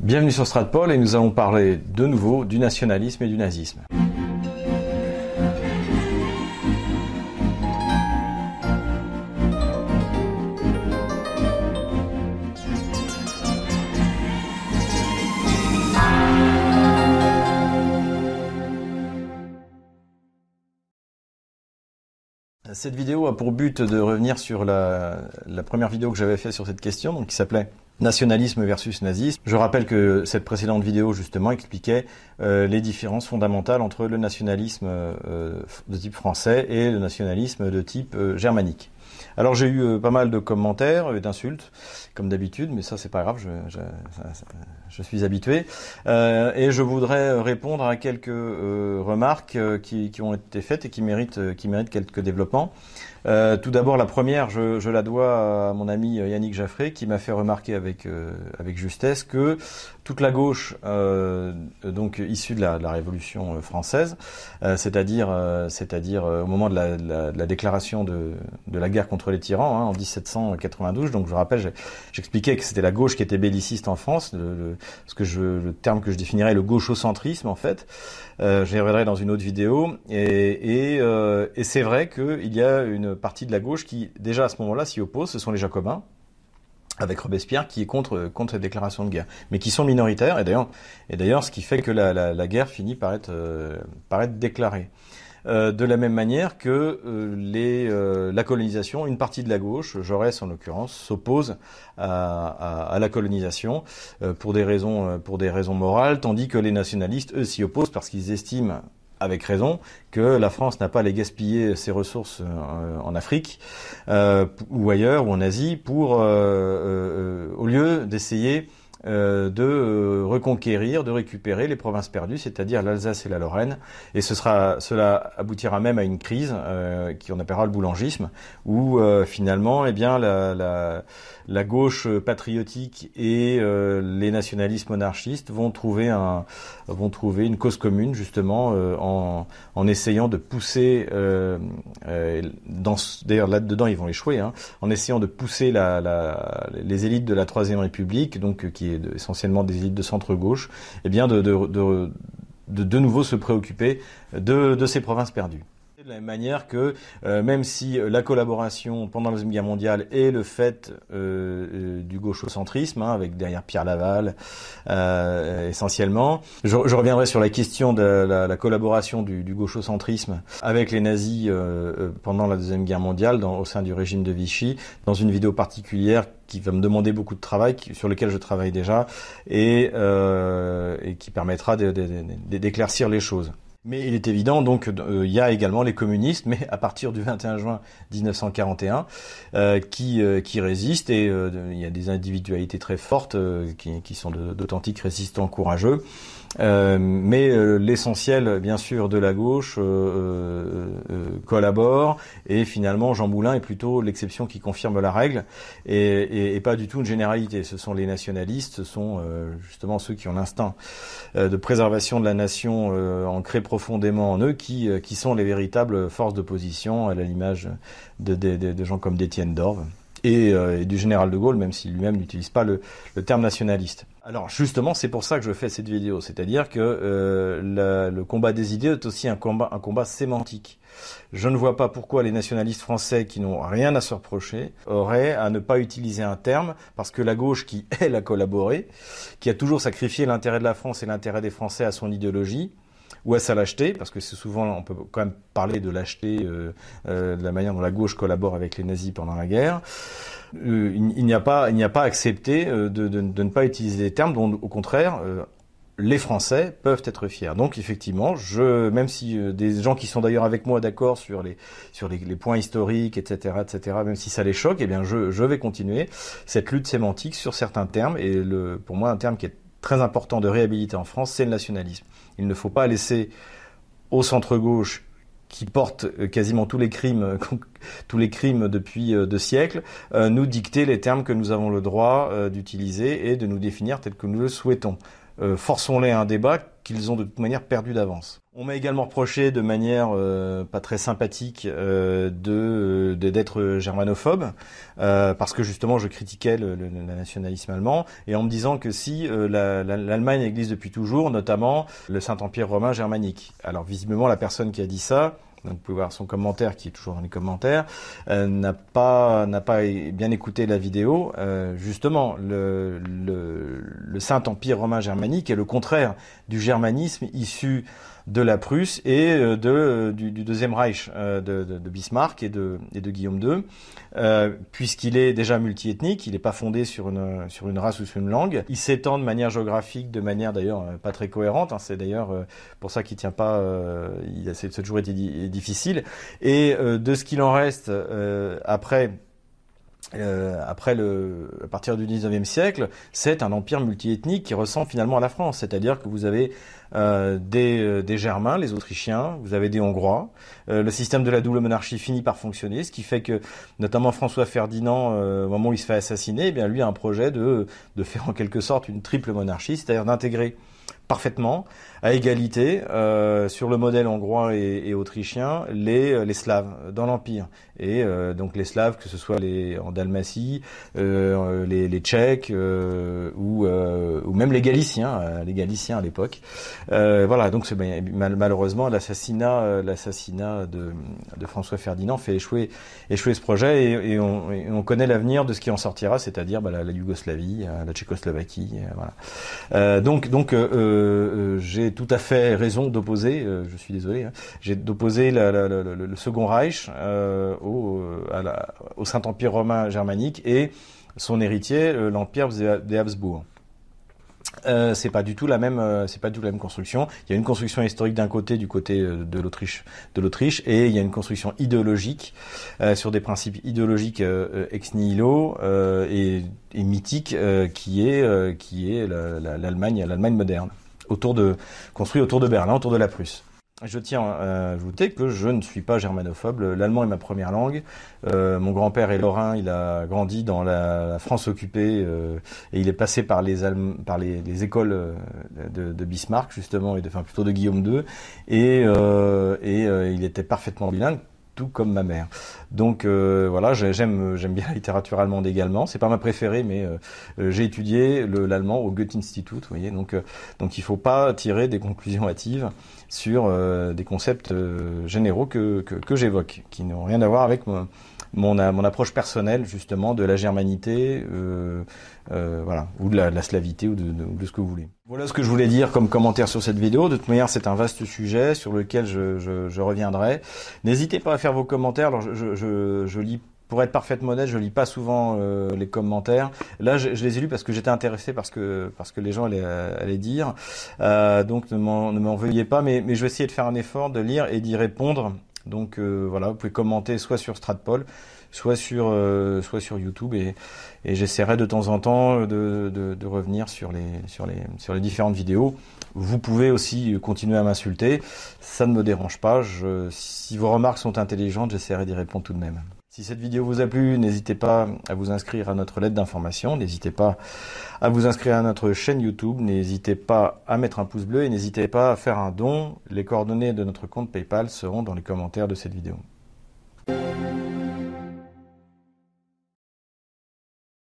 Bienvenue sur Stratpol et nous allons parler de nouveau du nationalisme et du nazisme. Cette vidéo a pour but de revenir sur la, première vidéo que j'avais faite sur cette question, donc qui s'appelait Nationalisme versus nazisme. Je rappelle que cette précédente vidéo justement expliquait euh, les différences fondamentales entre le nationalisme euh, de type français et le nationalisme de type euh, germanique. Alors j'ai eu pas mal de commentaires et d'insultes, comme d'habitude, mais ça c'est pas grave, je, suis habitué. et je voudrais répondre à quelques remarques qui, ont été faites et qui méritent, quelques développements. Euh, tout d'abord, la première, je, la dois à mon ami Yannick Jaffré, qui m'a fait remarquer euh, avec justesse que toute la gauche, euh, donc issue de la, de la Révolution française, euh, c'est-à-dire, euh, c'est-à-dire au moment de la, de la, déclaration de, de, la guerre contre les tyrans hein, en 1792. Donc, je rappelle, j'expliquais que c'était la gauche qui était belliciste en France, le, ce que je, le terme que je définirais le gauchocentrisme en fait. J'y reviendrai dans une autre vidéo. Et, et, et c'est vrai qu'il y a une partie de la gauche qui, déjà à ce moment-là, s'y oppose. Ce sont les Jacobins, avec Robespierre, qui est contre, contre cette déclaration de guerre, mais qui sont minoritaires. Et d'ailleurs, et d'ailleurs, ce qui fait que la, la, guerre finit par être, euh, par être déclarée. Euh, de la même manière que euh, les, la colonisation, une partie de la gauche, Jaurès en l'occurrence, s'oppose à, à, à, la colonisation pour des raisons pour des raisons morales, tandis que les nationalistes eux s'y opposent parce qu'ils estiment avec raison, que la France n'a pas les gaspiller ses ressources euh, en Afrique euh, ou ailleurs ou en Asie pour, euh, au lieu d'essayer de reconquérir, de récupérer les provinces perdues, c'est-à-dire l'Alsace et la Lorraine. Et cela aboutira même à une crise qui on appellera le boulangisme, où finalement, eh bien, la, gauche patriotique et euh, les nationalistes monarchistes vont trouver une cause commune justement euh, en, essayant de pousser euh, d'ailleurs là dedans ils vont échouer hein, en essayant de pousser les élites de la troisième république donc qui essentiellement des élites de centre gauche et eh bien de de, nouveau se préoccuper de ces provinces perdues de la même manière que euh, même si euh, la collaboration pendant la Deuxième Guerre mondiale est le fait euh, du gauchocentrisme, hein, avec derrière Pierre Laval essentiellement, je, reviendrai sur la question de la, la collaboration du, du gauchocentrisme avec les nazis pendant la Deuxième Guerre mondiale au sein du régime de Vichy, dans une vidéo particulière qui va me demander beaucoup de travail, sur lequel je travaille déjà, et, et qui permettra d'éclaircir les choses. Mais il est évident, donc, euh, il y a également les communistes, mais à partir du 21 juin 1941, euh, qui, euh, qui résistent, et il y a des individualités très fortes qui, qui, sont d'authentiques résistants courageux. Euh, mais euh, l'essentiel, bien sûr, de la gauche euh, collabore et finalement Jean Moulin est plutôt l'exception qui confirme la règle et, pas du tout une généralité. Ce sont les nationalistes, ce sont justement ceux qui ont l'instinct de préservation de la nation ancré profondément en eux qui, qui sont les véritables forces d'opposition à l'image de, de, de, gens comme d'Étienne Dorve. Et, et, du général de Gaulle, même s'il lui-même n'utilise pas le, le terme nationaliste. Alors justement, c'est pour ça que je fais cette vidéo, c'est-à-dire que euh, le combat des idées est aussi un combat, un combat sémantique. Je ne vois pas pourquoi les nationalistes français qui n'ont rien à se reprocher auraient à ne pas utiliser un terme, parce que la gauche qui, elle, a collaboré, qui a toujours sacrifié l'intérêt de la France et l'intérêt des Français à son idéologie, ou à sa lâcheté, parce que c'est souvent, on peut quand même parler de lâcheté, euh, euh, de la manière dont la gauche collabore avec les nazis pendant la guerre. Euh, il, n'y a pas, il n'y a pas accepté de, ne pas utiliser des termes dont, au contraire, les Français peuvent être fiers. Donc effectivement, je, même si des gens qui sont d'ailleurs avec moi d'accord sur les sur les, points historiques, etc., etc., même si ça les choque, eh bien je, je vais continuer cette lutte sémantique sur certains termes. Et le, pour moi, un terme qui est très important de réhabiliter en France, c'est le nationalisme. Il ne faut pas laisser au centre-gauche qui porte euh, quasiment tous les crimes, crimes depuis euh, deux siècles, euh, nous dicter les termes que nous avons le droit d'utiliser et de nous définir tels que nous le souhaitons. Forçons-les à un débat qu'ils ont de toute manière perdu d'avance. On m'a également reproché de manière euh, pas très sympathique euh, de d'être germanophobe euh, parce que justement je critiquais le, nationalisme allemand et en me disant que si l'Allemagne existe depuis toujours, notamment le Saint-Empire romain germanique. Alors visiblement la personne qui a dit ça donc vous pouvez voir son commentaire qui est toujours dans les commentaires, euh, n'a pas n'a pas bien écouté la vidéo. Euh, justement, le Saint Empire romain germanique est le contraire du germanisme issu de la Prusse et euh, de, euh, du, Deuxième Reich euh, de, de, Bismarck et de, et de Guillaume II, puisqu'il est déjà multiethnique, il n'est pas fondé sur une, sur une race ou sur une langue. Il s'étend de manière géographique, de manière d'ailleurs pas très cohérente. Hein, c'est d'ailleurs pour ça qu'il tient pas. il a, c'est toujours été difficile. Et de ce qu'il en reste après euh, après le, à partir du 19e siècle, c'est un empire multiethnique qui ressemble finalement à la France. C'est-à-dire que vous avez euh, des, euh, des, Germains, les Autrichiens, vous avez des Hongrois. Euh, le système de la double monarchie finit par fonctionner, ce qui fait que notamment François Ferdinand, au moment où il se fait assassiner, eh bien lui a un projet de, de faire en quelque sorte une triple monarchie, c'est-à-dire d'intégrer parfaitement, à égalité, euh, sur le modèle hongrois et, et autrichien, les, euh, les Slaves dans l'Empire. Et euh, donc les Slaves, que ce soit les, en Dalmatie, euh, les, les, Tchèques euh, ou, ou même les Galiciens, les Galiciens à l'époque. voilà, donc ben, malheureusement l'assassinat, l'assassinat de, de, François Ferdinand fait échouer, échouer ce projet et, et, on, on, connaît l'avenir de ce qui en sortira, c'est-à-dire bah, la, la, Yougoslavie, la Tchécoslovaquie. voilà. donc donc j'ai tout à fait raison d'opposer, euh, je suis désolé, hein, j'ai d'opposer le, Second Reich euh, au, euh, au Saint-Empire romain germanique et son héritier, l'Empire des Habsbourg. Euh, c'est pas du tout la même, c'est pas du tout la même construction. Il y a une construction historique d'un côté, du côté de l'Autriche, de l'Autriche, et il y a une construction idéologique sur des principes idéologiques ex nihilo et, et mythiques qui est qui est l'Allemagne, l'Allemagne moderne construit autour de Berlin, autour de la Prusse. Je tiens à ajouter que je ne suis pas germanophobe. L'allemand est ma première langue. Euh, mon grand-père est lorrain. Il a grandi dans la, France occupée euh, et il est passé par les, écoles euh, de, Bismarck justement, et plutôt de Guillaume II. Et il était parfaitement bilingue comme ma mère. Donc euh, voilà, j'aime bien la littérature allemande également. C'est pas ma préférée, mais euh, euh, j'ai étudié l'allemand au Goethe Institut. Vous voyez, donc donc il faut pas tirer des conclusions hâtives sur des concepts généraux que que, que j'évoque, qui n'ont rien à voir avec mon, mon, approche personnelle justement de la germanité, euh, euh, voilà, ou de la, la slavité ou de, de, ce que vous voulez. Voilà ce que je voulais dire comme commentaire sur cette vidéo. De toute manière, c'est un vaste sujet sur lequel je, je, je reviendrai. N'hésitez pas à faire vos commentaires. Alors, je, je lis pour être parfaitement honnête, je lis pas souvent euh, les commentaires. Là, je, je, les ai lus parce que j'étais intéressé parce que parce que les gens allaient, allaient dire. Euh, donc ne m'en veuillez pas, mais, mais je vais essayer de faire un effort de lire et d'y répondre donc euh, voilà, vous pouvez commenter soit sur Stratpol, soit sur euh, soit sur YouTube et, et j'essaierai de temps en temps de, de, de, revenir sur les sur les sur les différentes vidéos. Vous pouvez aussi continuer à m'insulter, ça ne me dérange pas. Je, si vos remarques sont intelligentes, j'essaierai d'y répondre tout de même. Si cette vidéo vous a plu, n'hésitez pas à vous inscrire à notre lettre d'information, n'hésitez pas à vous inscrire à notre chaîne YouTube, n'hésitez pas à mettre un pouce bleu et n'hésitez pas à faire un don. Les coordonnées de notre compte PayPal seront dans les commentaires de cette vidéo.